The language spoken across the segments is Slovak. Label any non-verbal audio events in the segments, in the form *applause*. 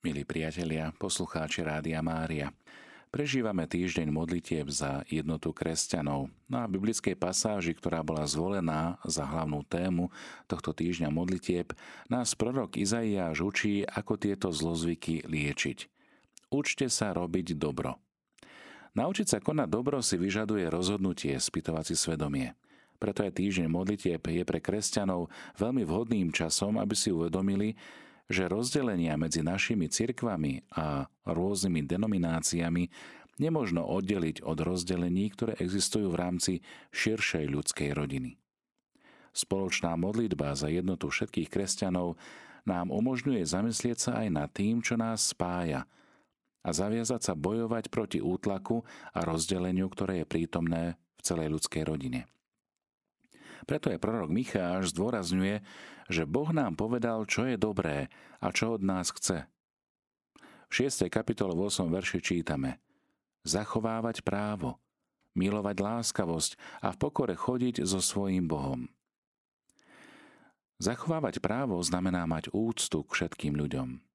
Milí priatelia, poslucháči Rádia Mária, prežívame týždeň modlitieb za jednotu kresťanov. Na no biblickej pasáži, ktorá bola zvolená za hlavnú tému tohto týždňa modlitieb, nás prorok Izaiáš učí, ako tieto zlozvyky liečiť. Učte sa robiť dobro. Naučiť sa konať dobro si vyžaduje rozhodnutie, spýtovať si svedomie. Preto aj týždeň modlitieb je pre kresťanov veľmi vhodným časom, aby si uvedomili, že rozdelenia medzi našimi cirkvami a rôznymi denomináciami nemožno oddeliť od rozdelení, ktoré existujú v rámci širšej ľudskej rodiny. Spoločná modlitba za jednotu všetkých kresťanov nám umožňuje zamyslieť sa aj nad tým, čo nás spája a zaviazať sa bojovať proti útlaku a rozdeleniu, ktoré je prítomné v celej ľudskej rodine. Preto aj prorok Micháš zdôrazňuje, že Boh nám povedal, čo je dobré a čo od nás chce. V 6. kapitole 8. verši čítame Zachovávať právo, milovať láskavosť a v pokore chodiť so svojím Bohom. Zachovávať právo znamená mať úctu k všetkým ľuďom.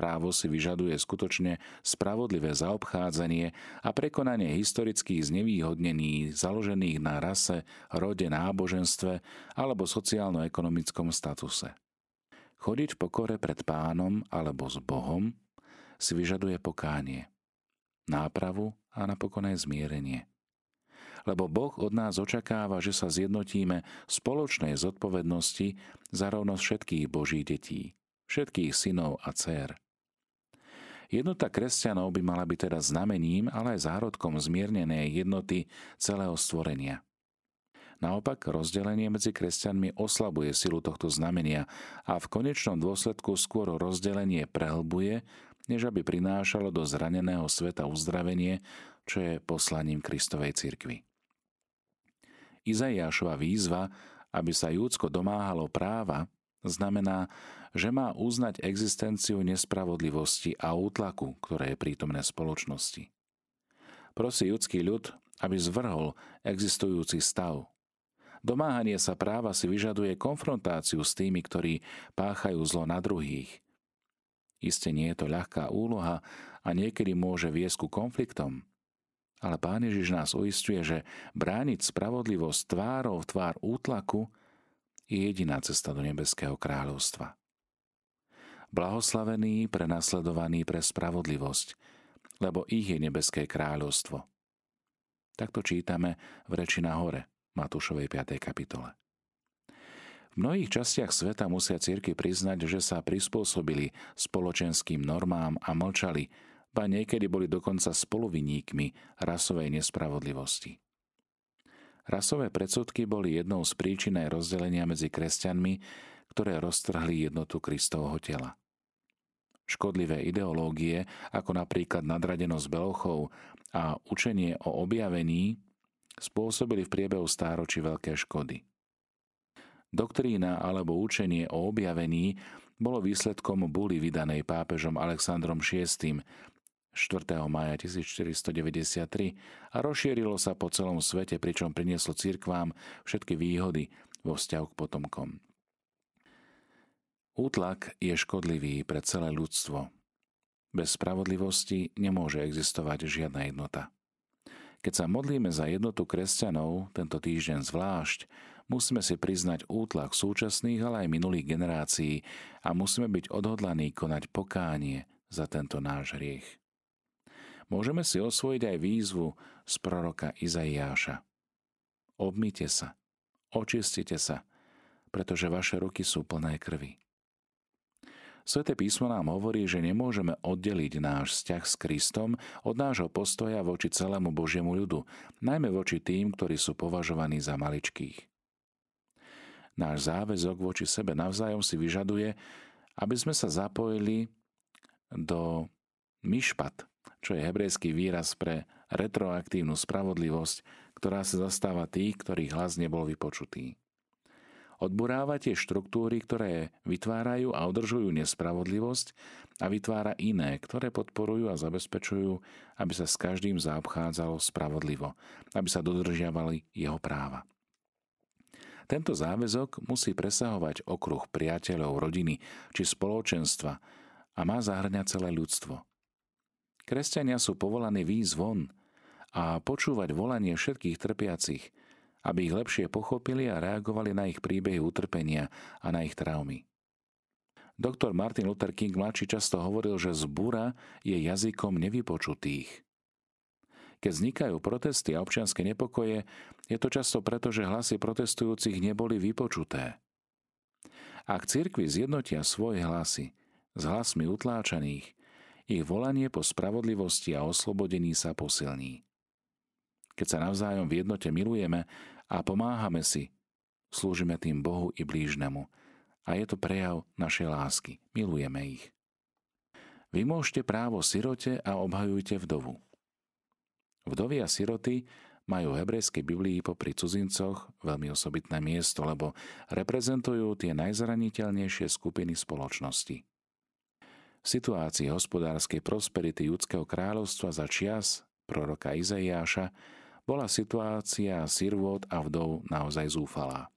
Právo si vyžaduje skutočne spravodlivé zaobchádzanie a prekonanie historických znevýhodnení založených na rase, rode, náboženstve alebo sociálno-ekonomickom statuse. Chodiť v pokore pred pánom alebo s Bohom si vyžaduje pokánie, nápravu a napokon aj zmierenie. Lebo Boh od nás očakáva, že sa zjednotíme v spoločnej zodpovednosti za rovnosť všetkých Božích detí, všetkých synov a dcer. Jednota kresťanov by mala byť teda znamením, ale aj zárodkom zmiernenej jednoty celého stvorenia. Naopak, rozdelenie medzi kresťanmi oslabuje silu tohto znamenia a v konečnom dôsledku skôr rozdelenie prehlbuje, než aby prinášalo do zraneného sveta uzdravenie, čo je poslaním Kristovej cirkvi. Izaiášova výzva, aby sa Júdsko domáhalo práva, znamená, že má uznať existenciu nespravodlivosti a útlaku, ktoré je prítomné spoločnosti. Prosí judský ľud, aby zvrhol existujúci stav. Domáhanie sa práva si vyžaduje konfrontáciu s tými, ktorí páchajú zlo na druhých. Isté nie je to ľahká úloha a niekedy môže viesť ku konfliktom. Ale Pán Ježiš nás uistuje, že brániť spravodlivosť tvárov v tvár útlaku je jediná cesta do nebeského kráľovstva. Blahoslavení prenasledovaní pre spravodlivosť, lebo ich je nebeské kráľovstvo. Takto čítame v reči na hore, Matúšovej 5. kapitole. V mnohých častiach sveta musia cirky priznať, že sa prispôsobili spoločenským normám a mlčali, ba niekedy boli dokonca spoluviníkmi rasovej nespravodlivosti. Rasové predsudky boli jednou z príčin aj rozdelenia medzi kresťanmi, ktoré roztrhli jednotu Kristovho tela. Škodlivé ideológie, ako napríklad nadradenosť belochov a učenie o objavení, spôsobili v priebehu stáročí veľké škody. Doktrína alebo učenie o objavení bolo výsledkom buly vydanej pápežom Alexandrom VI 4. maja 1493 a rozšírilo sa po celom svete, pričom prinieslo cirkvám všetky výhody vo vzťahu k potomkom. Útlak je škodlivý pre celé ľudstvo. Bez spravodlivosti nemôže existovať žiadna jednota. Keď sa modlíme za jednotu kresťanov, tento týždeň zvlášť, musíme si priznať útlak súčasných, ale aj minulých generácií a musíme byť odhodlaní konať pokánie za tento náš hriech môžeme si osvojiť aj výzvu z proroka Izaiáša. Obmite sa, očistite sa, pretože vaše ruky sú plné krvi. Sveté písmo nám hovorí, že nemôžeme oddeliť náš vzťah s Kristom od nášho postoja voči celému Božiemu ľudu, najmä voči tým, ktorí sú považovaní za maličkých. Náš záväzok voči sebe navzájom si vyžaduje, aby sme sa zapojili do myšpat, čo je hebrejský výraz pre retroaktívnu spravodlivosť, ktorá sa zastáva tých, ktorých hlas nebol vypočutý. Odburáva tie štruktúry, ktoré vytvárajú a udržujú nespravodlivosť a vytvára iné, ktoré podporujú a zabezpečujú, aby sa s každým zaobchádzalo spravodlivo, aby sa dodržiavali jeho práva. Tento záväzok musí presahovať okruh priateľov, rodiny či spoločenstva a má zahrňať celé ľudstvo. Kresťania sú povolaní výjsť von a počúvať volanie všetkých trpiacich, aby ich lepšie pochopili a reagovali na ich príbehy utrpenia a na ich traumy. Doktor Martin Luther King mladší často hovoril, že zbúra je jazykom nevypočutých. Keď vznikajú protesty a občianske nepokoje, je to často preto, že hlasy protestujúcich neboli vypočuté. Ak cirkvi zjednotia svoje hlasy s hlasmi utláčaných, ich volanie po spravodlivosti a oslobodení sa posilní. Keď sa navzájom v jednote milujeme a pomáhame si, slúžime tým Bohu i blížnemu. A je to prejav našej lásky. Milujeme ich. Vymôžte právo sirote a obhajujte vdovu. Vdovy a siroty majú v hebrejskej Biblii popri cudzincoch veľmi osobitné miesto, lebo reprezentujú tie najzraniteľnejšie skupiny spoločnosti. V situácii hospodárskej prosperity judského kráľovstva za čias proroka Izaiáša bola situácia sirvot a vdov naozaj zúfalá.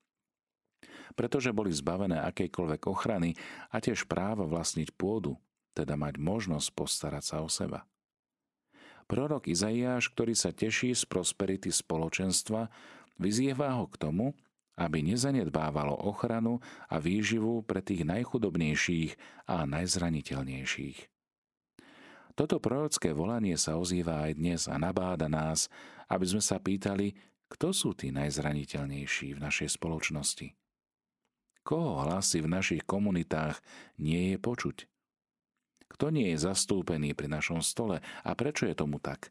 Pretože boli zbavené akejkoľvek ochrany a tiež práva vlastniť pôdu, teda mať možnosť postarať sa o seba. Prorok Izaiáš, ktorý sa teší z prosperity spoločenstva, vyzýva ho k tomu, aby nezanedbávalo ochranu a výživu pre tých najchudobnejších a najzraniteľnejších. Toto prorocké volanie sa ozýva aj dnes a nabáda nás, aby sme sa pýtali, kto sú tí najzraniteľnejší v našej spoločnosti. Koho hlasy v našich komunitách nie je počuť? Kto nie je zastúpený pri našom stole a prečo je tomu tak?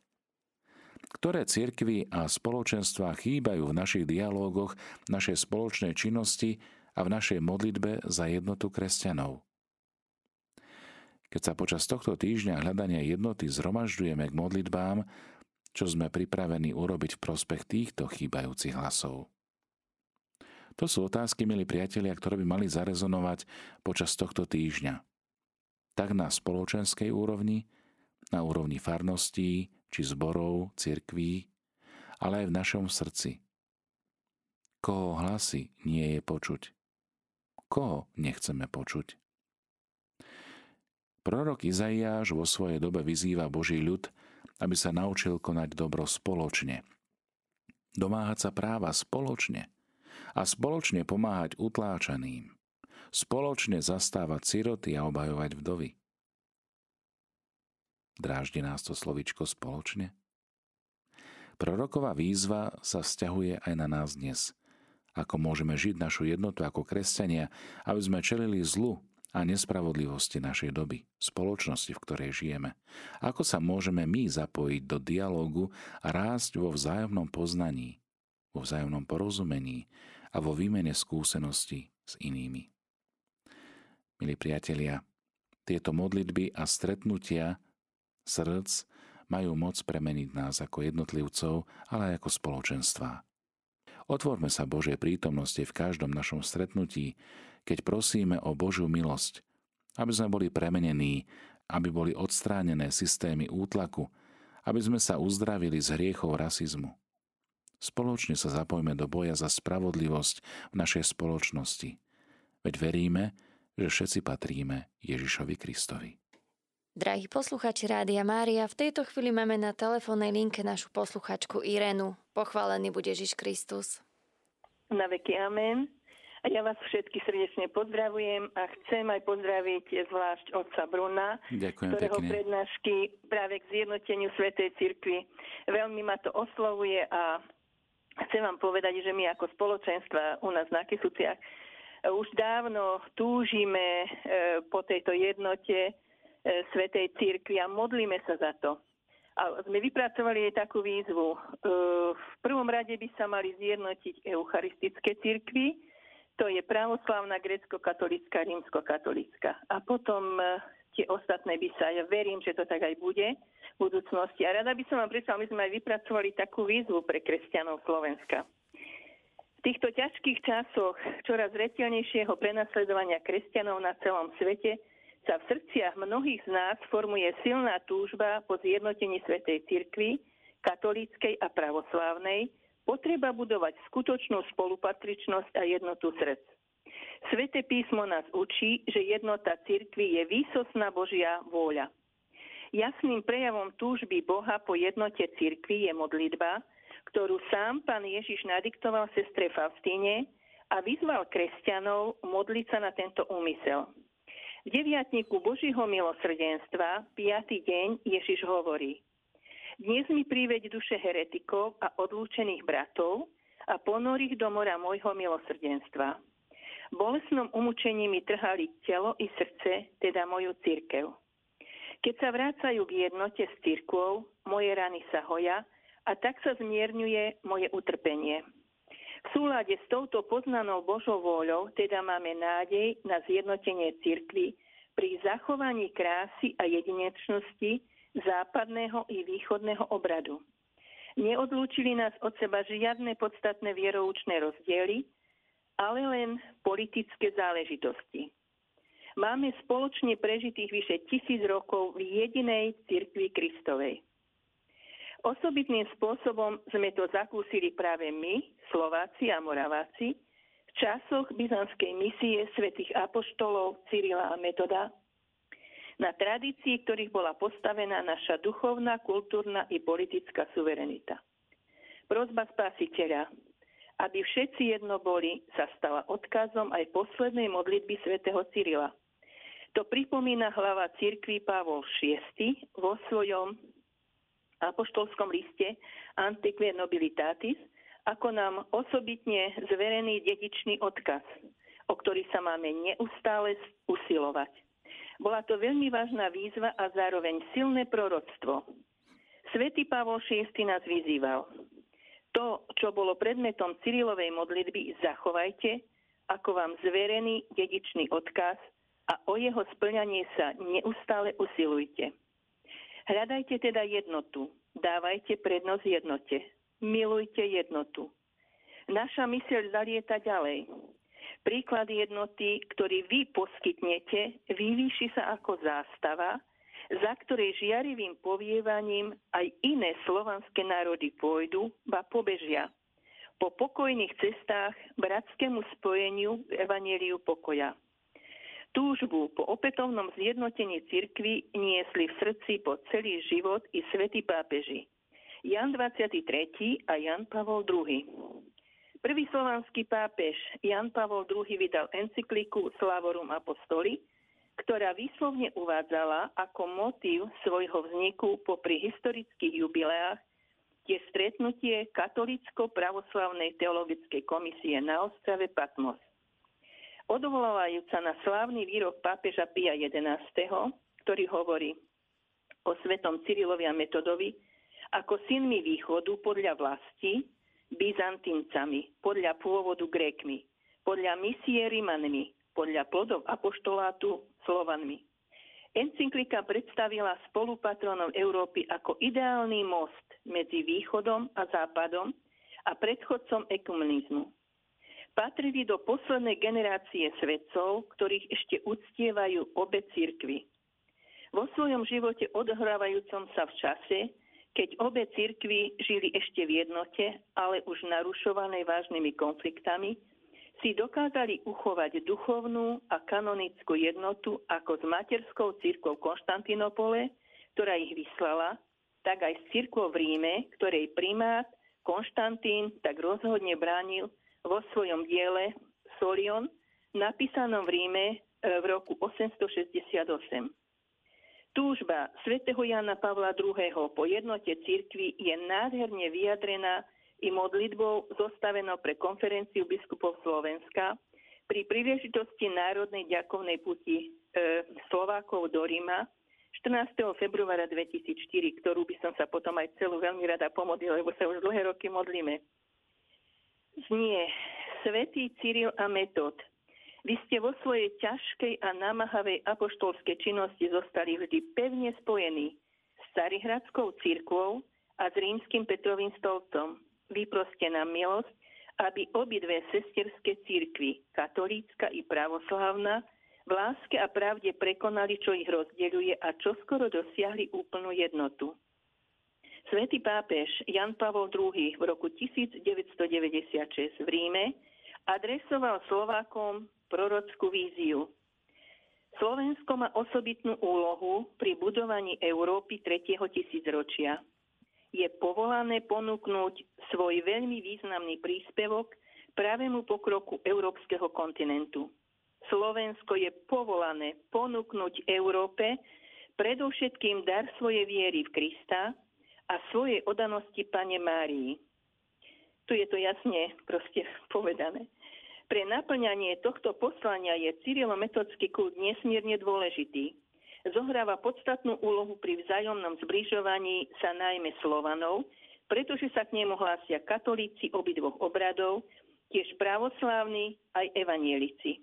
Ktoré cirkvy a spoločenstva chýbajú v našich dialógoch, našej spoločnej činnosti a v našej modlitbe za jednotu kresťanov. Keď sa počas tohto týždňa hľadania jednoty zhromažďujeme k modlitbám, čo sme pripravení urobiť v prospech týchto chýbajúcich hlasov. To sú otázky, milí priatelia, ktoré by mali zarezonovať počas tohto týždňa. Tak na spoločenskej úrovni, na úrovni farností, či zborov, cirkví, ale aj v našom srdci. Koho hlasy nie je počuť? Koho nechceme počuť? Prorok Izaiáš vo svojej dobe vyzýva Boží ľud, aby sa naučil konať dobro spoločne. Domáhať sa práva spoločne a spoločne pomáhať utláčaným. Spoločne zastávať siroty a obhajovať vdovy. Dráždi nás to slovičko spoločne? Proroková výzva sa vzťahuje aj na nás dnes. Ako môžeme žiť našu jednotu ako kresťania, aby sme čelili zlu a nespravodlivosti našej doby, spoločnosti, v ktorej žijeme. Ako sa môžeme my zapojiť do dialógu a rásť vo vzájomnom poznaní, vo vzájomnom porozumení a vo výmene skúseností s inými. Milí priatelia, tieto modlitby a stretnutia srdc majú moc premeniť nás ako jednotlivcov, ale aj ako spoločenstva. Otvorme sa Božej prítomnosti v každom našom stretnutí, keď prosíme o Božiu milosť, aby sme boli premenení, aby boli odstránené systémy útlaku, aby sme sa uzdravili z hriechov rasizmu. Spoločne sa zapojme do boja za spravodlivosť v našej spoločnosti, veď veríme, že všetci patríme Ježišovi Kristovi. Drahí posluchači Rádia Mária, v tejto chvíli máme na telefónnej linke našu posluchačku Irenu. Pochválený bude Ježiš Kristus. Na veky amen. A ja vás všetky srdečne pozdravujem a chcem aj pozdraviť zvlášť otca Bruna, Ďakujem ktorého pekne. prednášky práve k zjednoteniu Svetej Cirkvi veľmi ma to oslovuje a chcem vám povedať, že my ako spoločenstva u nás na Kisuciach už dávno túžime e, po tejto jednote, Svetej Církvy a modlíme sa za to. A sme vypracovali aj takú výzvu. E, v prvom rade by sa mali zjednotiť eucharistické církvy, to je pravoslavná, grecko-katolická, rímsko-katolická. A potom e, tie ostatné by sa, ja verím, že to tak aj bude v budúcnosti. A rada by som vám predstavila, my sme aj vypracovali takú výzvu pre kresťanov Slovenska. V týchto ťažkých časoch čoraz retelnejšieho prenasledovania kresťanov na celom svete sa v srdciach mnohých z nás formuje silná túžba po zjednotení Svetej Cirkvi, katolíckej a pravoslávnej, potreba budovať skutočnú spolupatričnosť a jednotu srdc. Svete písmo nás učí, že jednota cirkvi je výsosná Božia vôľa. Jasným prejavom túžby Boha po jednote cirkvi je modlitba, ktorú sám pán Ježiš nadiktoval sestre Faustíne a vyzval kresťanov modliť sa na tento úmysel. V deviatniku Božího milosrdenstva, 5. deň, Ježiš hovorí Dnes mi priveď duše heretikov a odlúčených bratov a ponor ich do mora môjho milosrdenstva. Bolesnom umúčení mi trhali telo i srdce, teda moju církev. Keď sa vrácajú k jednote s církvou, moje rany sa hoja a tak sa zmierňuje moje utrpenie. V súlade s touto poznanou Božou vôľou teda máme nádej na zjednotenie cirkvy pri zachovaní krásy a jedinečnosti západného i východného obradu. Neodlúčili nás od seba žiadne podstatné vieroučné rozdiely, ale len politické záležitosti. Máme spoločne prežitých vyše tisíc rokov v jedinej cirkvi Kristovej. Osobitným spôsobom sme to zakúsili práve my, Slováci a Moraváci, v časoch byzantskej misie svätých apoštolov Cyrila a Metoda, na tradícii, ktorých bola postavená naša duchovná, kultúrna i politická suverenita. Prozba spasiteľa, aby všetci jedno boli, sa stala odkazom aj poslednej modlitby svätého Cyrila. To pripomína hlava cirkvi Pavol VI vo svojom apoštolskom liste Antiquae Nobilitatis, ako nám osobitne zverený dedičný odkaz, o ktorý sa máme neustále usilovať. Bola to veľmi vážna výzva a zároveň silné proroctvo. Svetý Pavol VI nás vyzýval. To, čo bolo predmetom Cyrilovej modlitby, zachovajte, ako vám zverený dedičný odkaz a o jeho splňanie sa neustále usilujte. Hľadajte teda jednotu, dávajte prednosť jednote, milujte jednotu. Naša myseľ zalieta ďalej. Príklad jednoty, ktorý vy poskytnete, vyvýši sa ako zástava, za ktorej žiarivým povievaním aj iné slovanské národy pôjdu, ba pobežia. Po pokojných cestách bratskému spojeniu v Evangeliu pokoja. Túžbu po opätovnom zjednotení cirkvy niesli v srdci po celý život i svätí pápeži. Jan 23. a Jan Pavol II. Prvý slovanský pápež Jan Pavol II vydal encykliku Slavorum Apostoli, ktorá výslovne uvádzala ako motív svojho vzniku popri historických jubileách tie stretnutie Katolicko-pravoslavnej teologickej komisie na ostrave Patmos odvolávajúca na slávny výrok pápeža Pia XI., ktorý hovorí o svetom Cyrilovi a Metodovi ako synmi východu podľa vlasti, Byzantíncami, podľa pôvodu Grékmi, podľa misie Rimanmi, podľa plodov apoštolátu Slovanmi. Encyklika predstavila spolupatronov Európy ako ideálny most medzi východom a západom a predchodcom ekumenizmu patrili do poslednej generácie svedcov, ktorých ešte uctievajú obe cirkvy. Vo svojom živote odhrávajúcom sa v čase, keď obe cirkvy žili ešte v jednote, ale už narušované vážnymi konfliktami, si dokázali uchovať duchovnú a kanonickú jednotu ako s materskou církou Konštantinopole, ktorá ich vyslala, tak aj s církvou v Ríme, ktorej primát Konštantín tak rozhodne bránil vo svojom diele Solion, napísanom v Ríme e, v roku 868. Túžba svätého Jana Pavla II. po jednote cirkvi je nádherne vyjadrená i modlitbou zostavenou pre konferenciu biskupov Slovenska pri príležitosti Národnej ďakovnej puti e, Slovákov do Ríma 14. februára 2004, ktorú by som sa potom aj celú veľmi rada pomodlila, lebo sa už dlhé roky modlíme znie Svetý Cyril a Metod. Vy ste vo svojej ťažkej a námahavej apoštolskej činnosti zostali vždy pevne spojení s Carihradskou církvou a s rímským Petrovým stolcom. Vyproste nám milosť, aby obidve sesterské církvy, katolícka i pravoslavná, v láske a pravde prekonali, čo ich rozdeľuje a čo skoro dosiahli úplnú jednotu. Svetý pápež Jan Pavol II v roku 1996 v Ríme adresoval Slovákom prorockú víziu. Slovensko má osobitnú úlohu pri budovaní Európy tretieho tisícročia. Je povolané ponúknuť svoj veľmi významný príspevok pravému pokroku európskeho kontinentu. Slovensko je povolané ponúknuť Európe predovšetkým dar svojej viery v Krista a svojej odanosti Pane Márii. Tu je to jasne proste *laughs* povedané. Pre naplňanie tohto poslania je cyrilometodský kult nesmierne dôležitý. Zohráva podstatnú úlohu pri vzájomnom zbližovaní sa najmä Slovanov, pretože sa k nemu hlásia katolíci obidvoch obradov, tiež pravoslávni aj evanielici.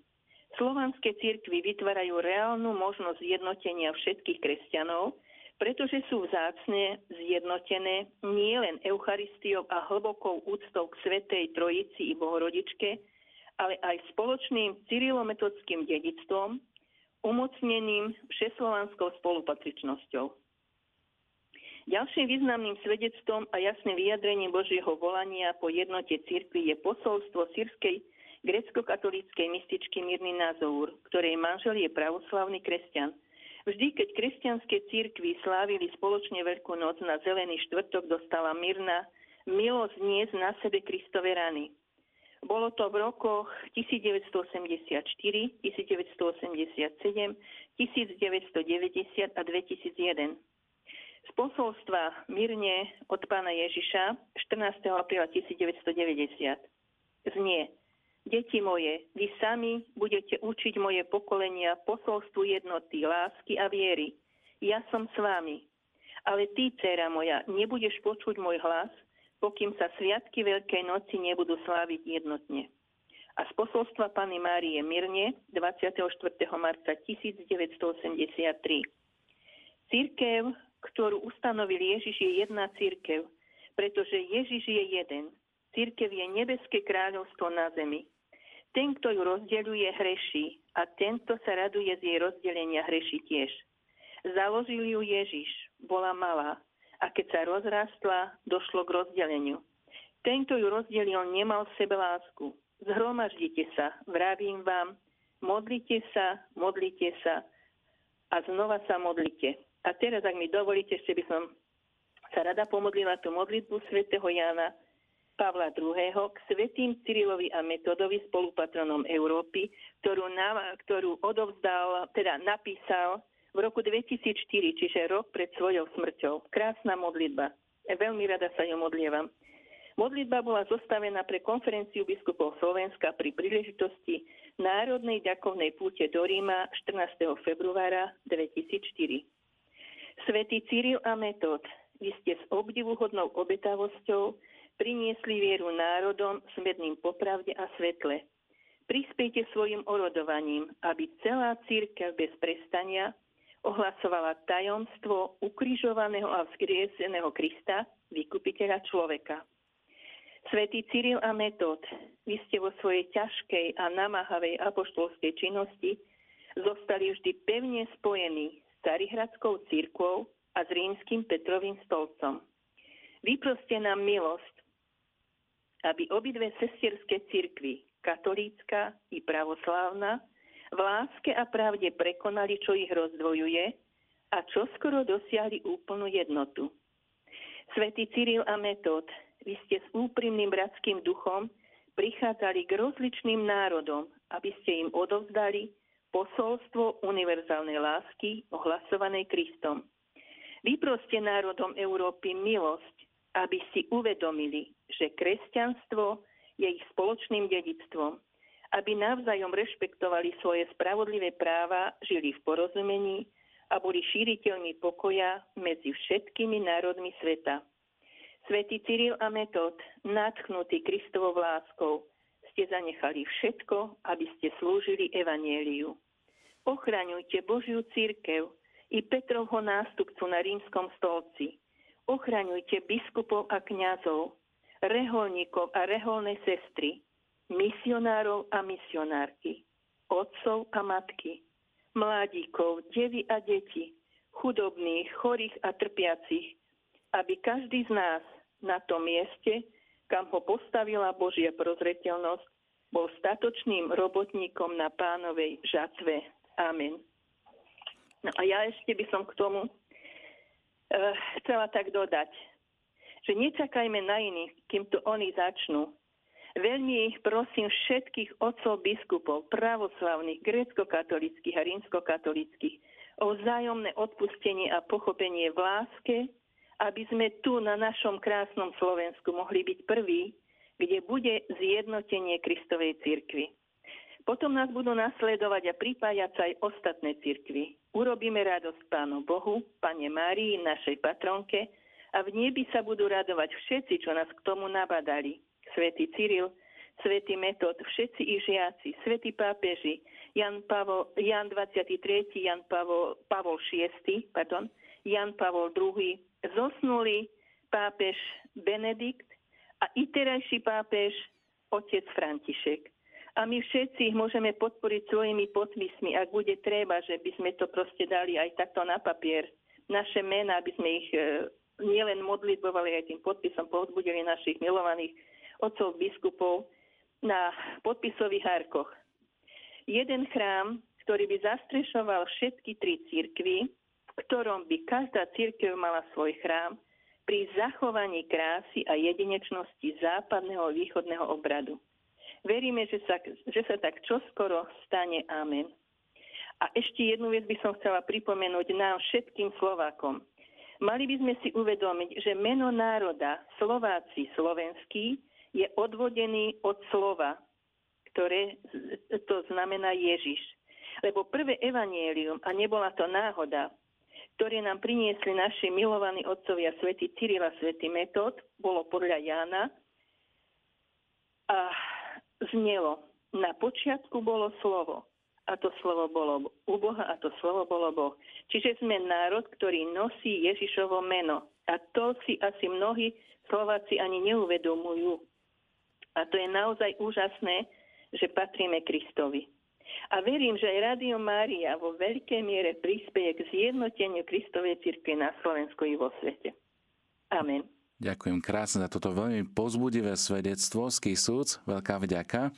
Slovanské cirkvy vytvárajú reálnu možnosť zjednotenia všetkých kresťanov, pretože sú vzácne zjednotené nielen Eucharistiou a hlbokou úctou k Svetej Trojici i Bohorodičke, ale aj spoločným cyrilometodským dedictvom, umocneným všeslovanskou spolupatričnosťou. Ďalším významným svedectvom a jasným vyjadrením Božieho volania po jednote cirkvi je posolstvo sírskej grecko-katolíckej mističky Mirny Nazour, ktorej manžel je pravoslavný kresťan. Vždy, keď kresťanské církvy slávili spoločne Veľkú noc na Zelený štvrtok, dostala Mirna milosť niesť na sebe Kristove rany. Bolo to v rokoch 1984, 1987, 1990 a 2001. Z posolstva Mirne od pána Ježiša 14. apríla 1990 znie Deti moje, vy sami budete učiť moje pokolenia posolstvu jednoty, lásky a viery. Ja som s vami. Ale ty, dcera moja, nebudeš počuť môj hlas, pokým sa sviatky Veľkej noci nebudú sláviť jednotne. A z posolstva Pany Márie Mirne 24. marca 1983. Církev, ktorú ustanovil Ježiš, je jedna církev, pretože Ježiš je jeden. Církev je nebeské kráľovstvo na zemi. Ten, kto ju rozdeľuje, hreší a tento sa raduje z jej rozdelenia, hreší tiež. Založil ju Ježiš, bola malá, a keď sa rozrastla, došlo k rozdeleniu. Tento ju rozdelil, nemal v sebe lásku. Zhromaždite sa, vravím vám, modlite sa, modlite sa a znova sa modlite. A teraz, ak mi dovolíte, ešte by som sa rada pomodlila tú modlitbu svätého Jána Pavla II. k svetým Cyrilovi a Metodovi, spolupatronom Európy, ktorú, na, ktorú odovzdal, teda napísal v roku 2004, čiže rok pred svojou smrťou. Krásna modlitba. Veľmi rada sa ju modlievam. Modlitba bola zostavená pre konferenciu biskupov Slovenska pri príležitosti Národnej ďakovnej púte do Ríma 14. februára 2004. Svetý Cyril a Metod, vy ste s obdivuhodnou obetavosťou priniesli vieru národom smedným popravde a svetle. Prispejte svojim orodovaním, aby celá církev bez prestania ohlasovala tajomstvo ukrižovaného a vzkrieseného Krista, vykupiteľa človeka. Svetý Cyril a Metod, vy ste vo svojej ťažkej a namáhavej apoštolskej činnosti zostali vždy pevne spojení s Carihradskou církvou a s rímským Petrovým stolcom. Vyproste nám milosť, aby obidve sestierské církvy, katolícka i pravoslávna, v láske a pravde prekonali, čo ich rozdvojuje a čo skoro dosiahli úplnú jednotu. Svetý Cyril a Metod, vy ste s úprimným bratským duchom prichádzali k rozličným národom, aby ste im odovzdali posolstvo univerzálnej lásky ohlasovanej Kristom. Vyproste národom Európy milosť, aby si uvedomili, že kresťanstvo je ich spoločným dedictvom aby navzájom rešpektovali svoje spravodlivé práva, žili v porozumení a boli šíriteľmi pokoja medzi všetkými národmi sveta. Svetý Cyril a Metod, nadchnutý Kristovou láskou, ste zanechali všetko, aby ste slúžili Evanieliu. Ochraňujte Božiu církev i Petrovho nástupcu na rímskom stolci. Ochraňujte biskupov a kňazov, reholníkov a reholné sestry, misionárov a misionárky, otcov a matky, mladíkov, devy a deti, chudobných, chorých a trpiacich, aby každý z nás na tom mieste, kam ho postavila Božia prozreteľnosť, bol statočným robotníkom na pánovej žatve. Amen. No a ja ešte by som k tomu chcela tak dodať, že nečakajme na iných, kým to oni začnú. Veľmi ich prosím všetkých otcov biskupov, pravoslavných, grécko-katolických a rímsko-katolických o vzájomné odpustenie a pochopenie v láske, aby sme tu na našom krásnom Slovensku mohli byť prví, kde bude zjednotenie Kristovej cirkvi. Potom nás budú nasledovať a pripájať sa aj ostatné cirkvy. Urobíme radosť Pánu Bohu, Pane Márii, našej patronke a v nebi sa budú radovať všetci, čo nás k tomu nabadali. Svetý Cyril, Svetý Metod, všetci ich žiaci, Svetí pápeži, Jan, Pavol, Jan 23., Jan Pavol, Pavol VI, pardon, Jan Pavol II, zosnulý pápež Benedikt a iterajší pápež otec František. A my všetci ich môžeme podporiť svojimi podpismi, ak bude treba, že by sme to proste dali aj takto na papier. Naše mená, aby sme ich e, nielen modlitbovali aj tým podpisom, povzbudili našich milovaných otcov biskupov na podpisových hárkoch. Jeden chrám, ktorý by zastrešoval všetky tri církvy, v ktorom by každá církev mala svoj chrám, pri zachovaní krásy a jedinečnosti západného a východného obradu. Veríme, že sa, že sa tak čoskoro stane. Amen. A ešte jednu vec by som chcela pripomenúť nám všetkým Slovákom. Mali by sme si uvedomiť, že meno národa Slováci slovenský je odvodený od slova, ktoré to znamená Ježiš. Lebo prvé evanielium, a nebola to náhoda, ktoré nám priniesli naši milovaní otcovia svätý Cyril a svätý Metod, bolo podľa Jána a znelo, na počiatku bolo slovo a to slovo bolo u Boha a to slovo bolo Boh. Čiže sme národ, ktorý nosí Ježišovo meno. A to si asi mnohí Slováci ani neuvedomujú. A to je naozaj úžasné, že patríme Kristovi. A verím, že aj Rádio Mária vo veľkej miere prispieje k zjednoteniu Kristovej cirkvi na Slovensku i vo svete. Amen. Ďakujem krásne za toto veľmi pozbudivé svedectvo z Kisúc. Veľká vďaka.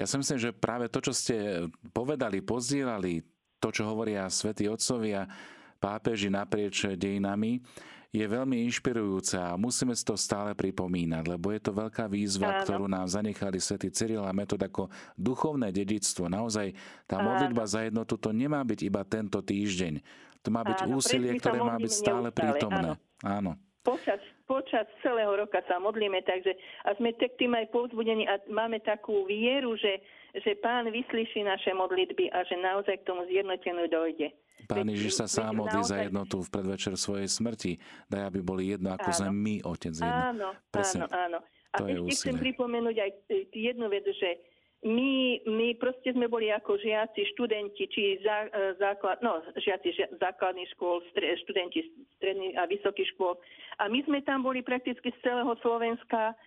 Ja si myslím, že práve to, čo ste povedali, pozdielali, to, čo hovoria svätí otcovia, pápeži naprieč dejinami, je veľmi inšpirujúce a musíme si to stále pripomínať, lebo je to veľká výzva, Áno. ktorú nám zanechali svätý Cyril a metod ako duchovné dedictvo. Naozaj tá modlitba Áno. za jednotu to nemá byť iba tento týždeň. To má byť Áno, úsilie, ktoré má byť stále neustále. prítomné. Áno. Áno. Počas počas celého roka sa modlíme, takže a sme tak tým aj povzbudení a máme takú vieru, že, že Pán vyslyší naše modlitby a že naozaj k tomu zjednoteniu dojde. Pán Ježiš sa sám modlí naozaj... za jednotu v predvečer svojej smrti. Daj, aby boli jedno, ako sme my, Otec, jedno. Áno, Presne, áno, áno. A ešte chcem pripomenúť aj jednu vec, že my, my proste sme boli ako žiaci, študenti, či zá, e, základ, no, žiaci základných škôl, študenti stredných a vysokých škôl. A my sme tam boli prakticky z celého Slovenska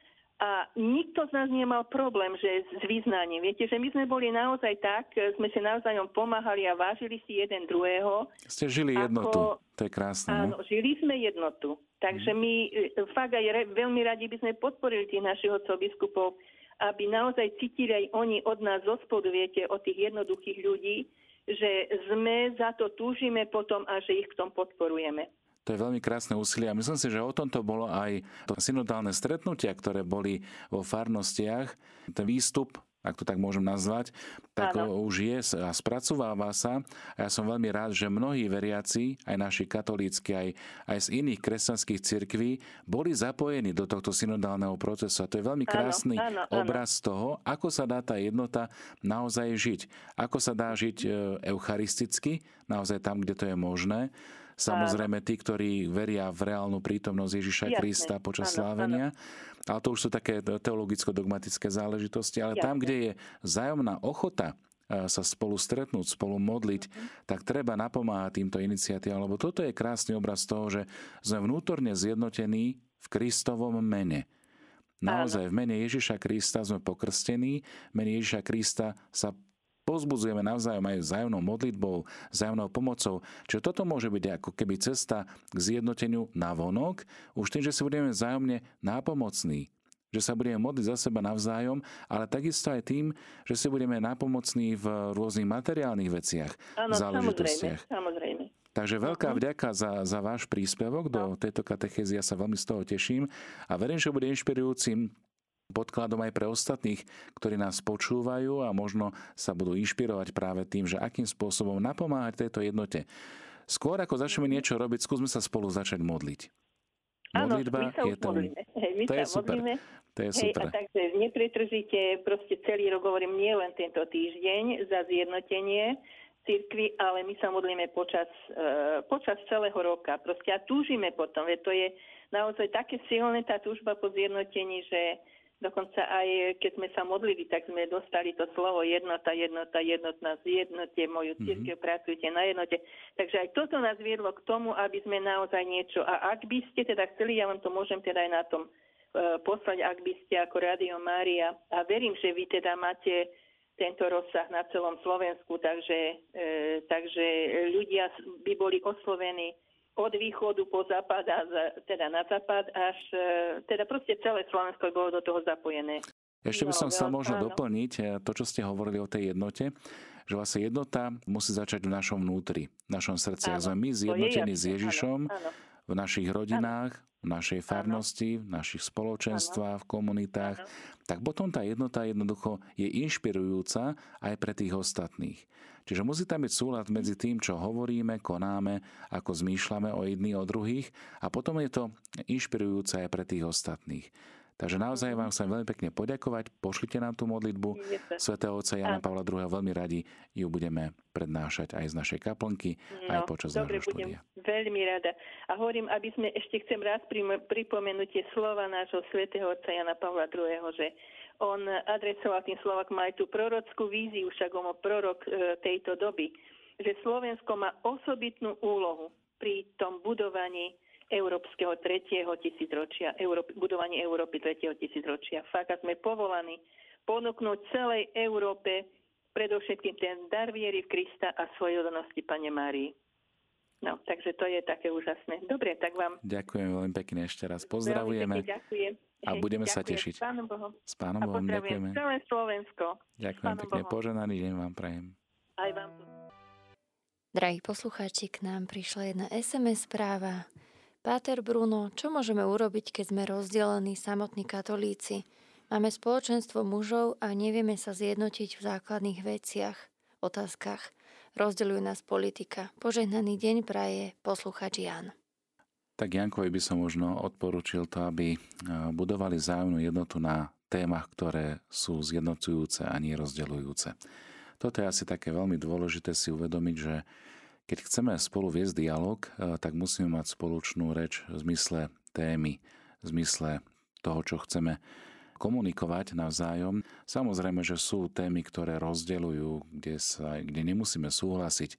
a nikto z nás nemal problém, že s význaním. Viete, že my sme boli naozaj tak, sme si navzájom pomáhali a vážili si jeden druhého. Ste žili ako, jednotu, to je krásne. Áno, ne? žili sme jednotu. Takže my e, fakt aj re, veľmi radi by sme podporili tých našich otcov biskupov, aby naozaj cítili aj oni od nás zo spodu, viete, od tých jednoduchých ľudí, že sme za to túžime potom a že ich v tom podporujeme. To je veľmi krásne úsilie a myslím si, že o tomto bolo aj to synodálne stretnutia, ktoré boli vo farnostiach. Ten výstup ak to tak môžem nazvať, tak ano. už je a spracováva sa. A ja som veľmi rád, že mnohí veriaci, aj naši katolícky, aj, aj z iných kresťanských cirkví, boli zapojení do tohto synodálneho procesu. A to je veľmi krásny ano, ano, obraz toho, ako sa dá tá jednota naozaj žiť. Ako sa dá žiť e, eucharisticky, naozaj tam, kde to je možné Samozrejme tí, ktorí veria v reálnu prítomnosť Ježiša Jasne. Krista počas áno, slávenia. Áno. Ale to už sú také teologicko-dogmatické záležitosti. Ale Jasne. tam, kde je zájomná ochota e, sa spolu stretnúť, spolu modliť, mm-hmm. tak treba napomáhať týmto iniciatívam, lebo toto je krásny obraz toho, že sme vnútorne zjednotení v Kristovom mene. Naozaj v mene Ježiša Krista sme pokrstení, v mene Ježiša Krista sa pozbudzujeme navzájom aj vzájomnou modlitbou, vzájomnou pomocou. Čiže toto môže byť ako keby cesta k zjednoteniu na vonok, už tým, že si budeme vzájomne nápomocní. že sa budeme modliť za seba navzájom, ale takisto aj tým, že si budeme napomocní v rôznych materiálnych veciach, Áno, záležitostiach. Samozrejme, samozrejme. Takže veľká uh-huh. vďaka za, za váš príspevok do no. tejto katechézy. Ja sa veľmi z toho teším a verím, že bude inšpirujúcim podkladom aj pre ostatných, ktorí nás počúvajú a možno sa budú inšpirovať práve tým, že akým spôsobom napomáhať tejto jednote. Skôr ako začneme niečo robiť, skúsme sa spolu začať modliť. Modlitba Áno, my sa je to, Hej, my to sa je super. modlíme. To je Hej, super. a takže nepretržite proste celý rok, hovorím, nie len tento týždeň za zjednotenie cirkvi, ale my sa modlíme počas, uh, počas celého roka. Proste a túžime potom, veď to je naozaj také silné tá túžba po zjednotení, že Dokonca aj keď sme sa modlili, tak sme dostali to slovo jednota, jednota, jednotná, zjednote moju mhm. církev, mm-hmm. pracujte na jednote. Takže aj toto nás viedlo k tomu, aby sme naozaj niečo, a ak by ste teda chceli, ja vám to môžem teda aj na tom uh, poslať, ak by ste ako Radio Mária, a verím, že vy teda máte tento rozsah na celom Slovensku, takže, e, takže ľudia by boli oslovení od východu po západ a teda na západ až e, teda proste celé Slovensko bolo do toho zapojené. Ešte by som no, chcel možno áno. doplniť e, to, čo ste hovorili o tej jednote, že vlastne jednota musí začať v našom vnútri, v našom srdci. Áno, a sme my zjednotení s Ježišom áno, áno. v našich rodinách, áno. V našej farnosti, v našich spoločenstvách, v komunitách, tak potom tá jednota jednoducho je inšpirujúca aj pre tých ostatných. Čiže musí tam byť súlad medzi tým, čo hovoríme, konáme, ako zmýšľame o jedných o druhých a potom je to inšpirujúce aj pre tých ostatných. Takže naozaj vám chcem veľmi pekne poďakovať. Pošlite nám tú modlitbu svätého Otca Jana Pavla II. Veľmi radi ju budeme prednášať aj z našej kaplnky, no, aj počas dobre, budem veľmi rada. A hovorím, aby sme ešte chcem raz pripomenúť tie slova nášho svätého Otca Jana Pavla II., že on adresoval tým Slovakom aj tú prorockú víziu, však on prorok e, tejto doby, že Slovensko má osobitnú úlohu pri tom budovaní európskeho tretieho tisícročia, Európy, budovaní Európy tretieho tisícročia. Fakt, sme povolaní ponúknuť celej Európe predovšetkým ten dar viery v Krista a svojej odnosti Pane Márii. No, takže to je také úžasné. Dobre, tak vám... Ďakujem veľmi pekne ešte raz. Pozdravujeme. Ďakujem. A budeme ďakujem. sa tešiť. S Pánom Bohom. S Pánom Bohom, ďakujeme. Celé Slovensko. Ďakujem pekne. Bohom. Poženaný deň vám prajem. Aj vám. Drahí poslucháči, k nám prišla jedna SMS správa. Páter Bruno, čo môžeme urobiť, keď sme rozdelení samotní katolíci? Máme spoločenstvo mužov a nevieme sa zjednotiť v základných veciach, otázkach. Rozdeľuje nás politika. Požehnaný deň praje posluchač Jan. Tak Jankovi by som možno odporučil to, aby budovali zájomnú jednotu na témach, ktoré sú zjednocujúce a nie rozdeľujúce. Toto je asi také veľmi dôležité si uvedomiť, že keď chceme spolu viesť dialog, tak musíme mať spoločnú reč v zmysle témy, v zmysle toho, čo chceme komunikovať navzájom. Samozrejme, že sú témy, ktoré rozdeľujú, kde, sa, kde nemusíme súhlasiť e,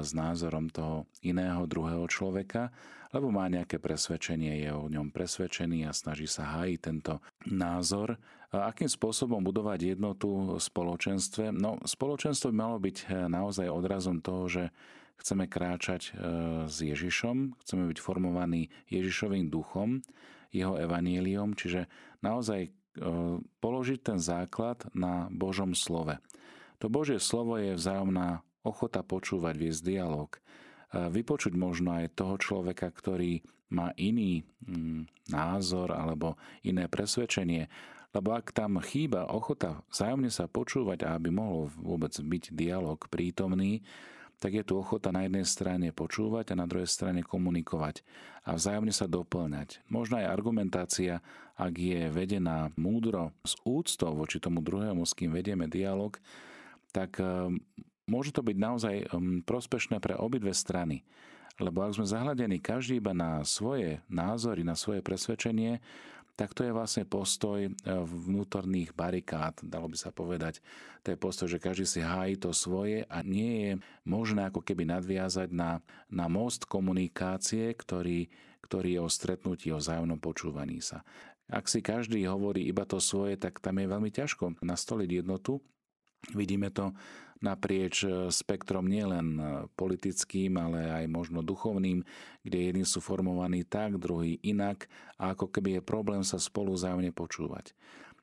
s názorom toho iného druhého človeka, lebo má nejaké presvedčenie, je o ňom presvedčený a snaží sa hájiť tento názor. A akým spôsobom budovať jednotu v spoločenstve? No, spoločenstvo by malo byť e, naozaj odrazom toho, že chceme kráčať e, s Ježišom, chceme byť formovaní Ježišovým duchom, jeho evaníliom, čiže naozaj E, položiť ten základ na Božom slove. To Božie slovo je vzájomná ochota počúvať, viesť dialog. E, vypočuť možno aj toho človeka, ktorý má iný mm, názor alebo iné presvedčenie, lebo ak tam chýba ochota vzájomne sa počúvať a aby mohol vôbec byť dialog prítomný, tak je tu ochota na jednej strane počúvať a na druhej strane komunikovať a vzájomne sa doplňať. Možno aj argumentácia, ak je vedená múdro s úctou voči tomu druhému, s kým vedieme dialog, tak eh, môže to byť naozaj hm, prospešné pre obidve strany. Lebo ak sme zahľadení každý iba na svoje názory, na svoje presvedčenie, tak to je vlastne postoj e, vnútorných barikád, dalo by sa povedať. To je postoj, že každý si hájí to svoje a nie je možné ako keby nadviazať na, na most komunikácie, ktorý, ktorý je o stretnutí, o vzájomnom počúvaní sa. Ak si každý hovorí iba to svoje, tak tam je veľmi ťažko nastoliť jednotu Vidíme to naprieč e, spektrom nielen e, politickým, ale aj možno duchovným, kde jedni sú formovaní tak, druhý inak a ako keby je problém sa spolu zájomne počúvať.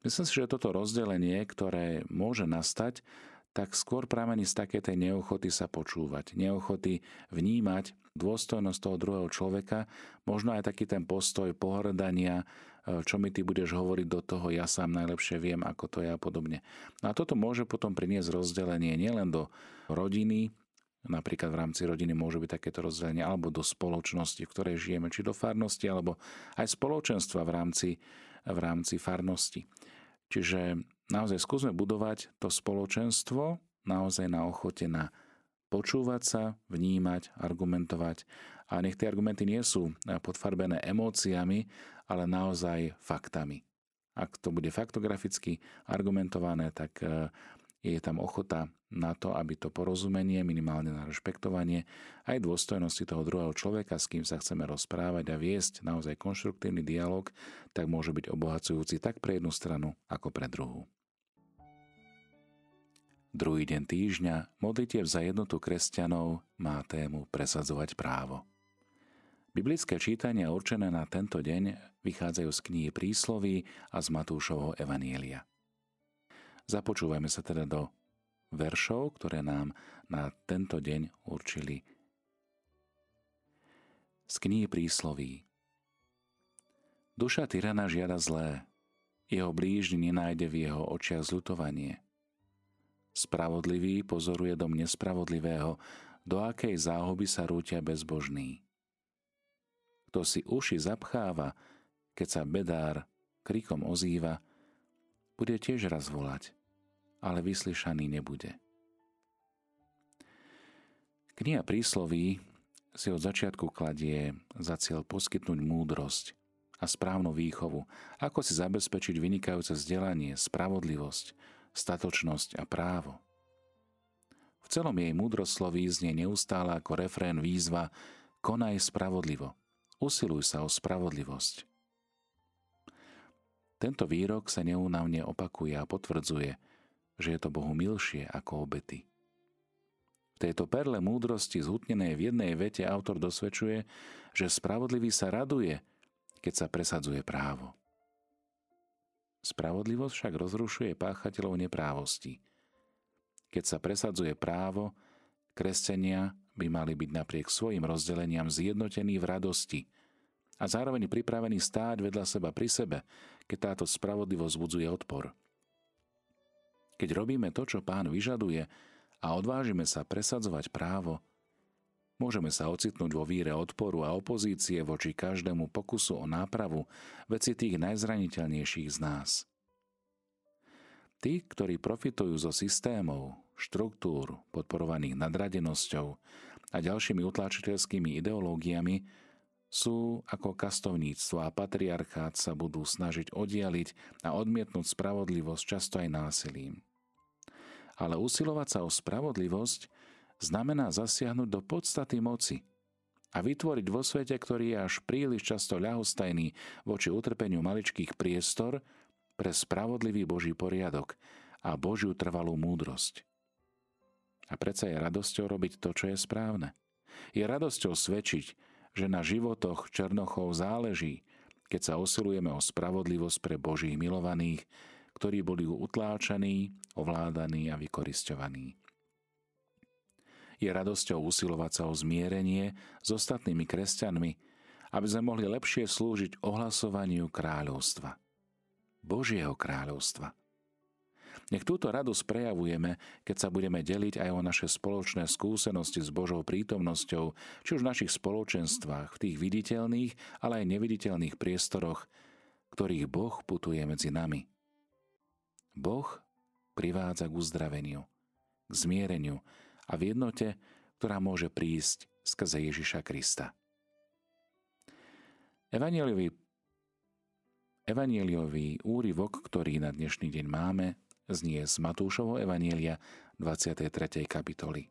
Myslím si, že toto rozdelenie, ktoré môže nastať, tak skôr pramení z také tej neochoty sa počúvať, neochoty vnímať dôstojnosť toho druhého človeka, možno aj taký ten postoj pohrdania, čo mi ty budeš hovoriť do toho, ja sám najlepšie viem, ako to je a podobne. No a toto môže potom priniesť rozdelenie nielen do rodiny, napríklad v rámci rodiny môže byť takéto rozdelenie, alebo do spoločnosti, v ktorej žijeme, či do farnosti, alebo aj spoločenstva v rámci, v rámci farnosti. Čiže naozaj skúsme budovať to spoločenstvo naozaj na ochote na počúvať sa, vnímať, argumentovať. A nech tie argumenty nie sú podfarbené emóciami, ale naozaj faktami. Ak to bude faktograficky argumentované, tak e, je tam ochota na to, aby to porozumenie, minimálne na rešpektovanie aj dôstojnosti toho druhého človeka, s kým sa chceme rozprávať a viesť naozaj konštruktívny dialog, tak môže byť obohacujúci tak pre jednu stranu, ako pre druhú. Druhý deň týždňa modlitev za jednotu kresťanov má tému presadzovať právo. Biblické čítania určené na tento deň vychádzajú z knihy Prísloví a z Matúšovho Evanielia. Započúvajme sa teda do veršov, ktoré nám na tento deň určili z knihy Prísloví. Duša tyrana žiada zlé, jeho blížny nenájde v jeho očiach zľutovanie – Spravodlivý pozoruje dom nespravodlivého, do akej záhuby sa rútia bezbožný. Kto si uši zapcháva, keď sa bedár krikom ozýva, bude tiež raz volať, ale vyslyšaný nebude. Kniha prísloví si od začiatku kladie za cieľ poskytnúť múdrosť a správnu výchovu, ako si zabezpečiť vynikajúce vzdelanie, spravodlivosť, statočnosť a právo. V celom jej múdrosloví znie neustále ako refrén výzva Konaj spravodlivo, usiluj sa o spravodlivosť. Tento výrok sa neúnavne opakuje a potvrdzuje, že je to Bohu milšie ako obety. V tejto perle múdrosti zhutnenej v jednej vete autor dosvedčuje, že spravodlivý sa raduje, keď sa presadzuje právo. Spravodlivosť však rozrušuje páchateľov neprávosti. Keď sa presadzuje právo, kresťania by mali byť napriek svojim rozdeleniam zjednotení v radosti a zároveň pripravení stáť vedľa seba pri sebe, keď táto spravodlivosť budzuje odpor. Keď robíme to, čo pán vyžaduje a odvážime sa presadzovať právo, môžeme sa ocitnúť vo víre odporu a opozície voči každému pokusu o nápravu veci tých najzraniteľnejších z nás. Tí, ktorí profitujú zo systémov, štruktúr podporovaných nadradenosťou a ďalšími utláčiteľskými ideológiami, sú ako kastovníctvo a patriarchát sa budú snažiť oddialiť a odmietnúť spravodlivosť často aj násilím. Ale usilovať sa o spravodlivosť znamená zasiahnuť do podstaty moci a vytvoriť vo svete, ktorý je až príliš často ľahostajný voči utrpeniu maličkých priestor pre spravodlivý Boží poriadok a Božiu trvalú múdrosť. A predsa je radosťou robiť to, čo je správne. Je radosťou svedčiť, že na životoch Černochov záleží, keď sa usilujeme o spravodlivosť pre Božích milovaných, ktorí boli utláčaní, ovládaní a vykoristovaní. Je radosťou usilovať sa o zmierenie s ostatnými kresťanmi, aby sme mohli lepšie slúžiť ohlasovaniu kráľovstva. Božieho kráľovstva. Nech túto radosť prejavujeme, keď sa budeme deliť aj o naše spoločné skúsenosti s Božou prítomnosťou, či už v našich spoločenstvách, v tých viditeľných, ale aj neviditeľných priestoroch, ktorých Boh putuje medzi nami. Boh privádza k uzdraveniu, k zmiereniu a v jednote, ktorá môže prísť skrze Ježiša Krista. Evangeliový, evangeliový úryvok, ktorý na dnešný deň máme, znie z Matúšovho Evanielia 23. kapitoly.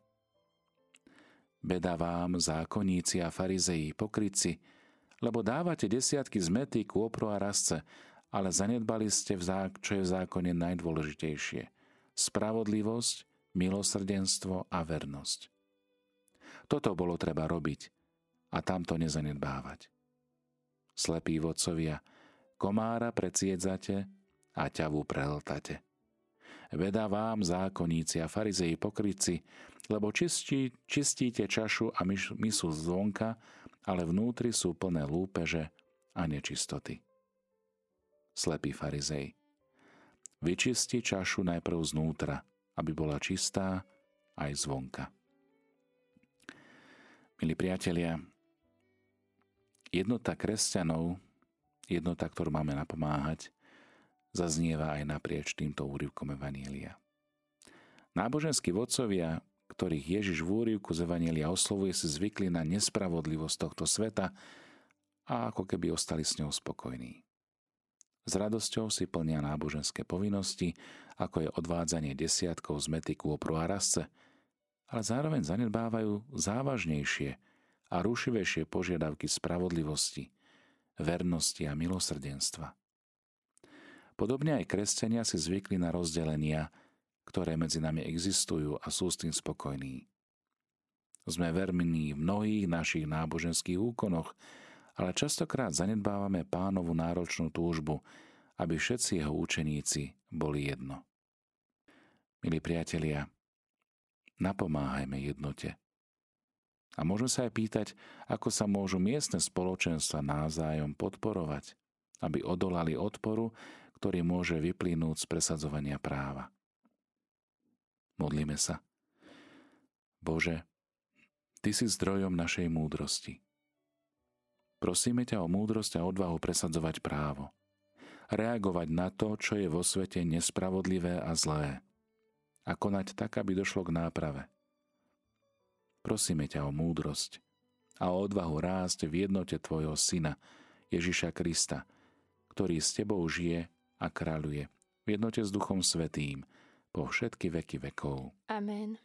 Beda vám, zákonníci a farizeji, pokryci, lebo dávate desiatky zmety, kôpro a rasce, ale zanedbali ste, v zák- čo je v zákone najdôležitejšie. spravodlivosť, milosrdenstvo a vernosť. Toto bolo treba robiť a tamto nezanedbávať. Slepí vodcovia, komára predsiedzate a ťavu prehltate. Veda vám, zákonníci a farizeji pokryci, lebo čistí, čistíte čašu a mysu zvonka, ale vnútri sú plné lúpeže a nečistoty. Slepý farizej. Vyčisti čašu najprv znútra, aby bola čistá aj zvonka. Milí priatelia, Jednota kresťanov, jednota, ktorú máme napomáhať, zaznieva aj naprieč týmto úrivkom Evanielia. Náboženskí vodcovia, ktorých Ježiš v úrivku z Evanielia oslovuje, si zvykli na nespravodlivosť tohto sveta a ako keby ostali s ňou spokojní. S radosťou si plnia náboženské povinnosti, ako je odvádzanie desiatkov z metiku o prúharasce, ale zároveň zanedbávajú závažnejšie – a rušivejšie požiadavky spravodlivosti, vernosti a milosrdenstva. Podobne aj kresťania si zvykli na rozdelenia, ktoré medzi nami existujú a sú s tým spokojní. Sme vermení v mnohých našich náboženských úkonoch, ale častokrát zanedbávame pánovu náročnú túžbu, aby všetci jeho učeníci boli jedno. Milí priatelia, napomáhajme jednote. A môžeme sa aj pýtať, ako sa môžu miestne spoločenstva navzájom podporovať, aby odolali odporu, ktorý môže vyplynúť z presadzovania práva. Modlíme sa. Bože, Ty si zdrojom našej múdrosti. Prosíme ťa o múdrosť a odvahu presadzovať právo. Reagovať na to, čo je vo svete nespravodlivé a zlé. A konať tak, aby došlo k náprave Prosíme ťa o múdrosť a o odvahu rásť v jednote Tvojho Syna, Ježiša Krista, ktorý s Tebou žije a kráľuje v jednote s Duchom Svetým po všetky veky vekov. Amen.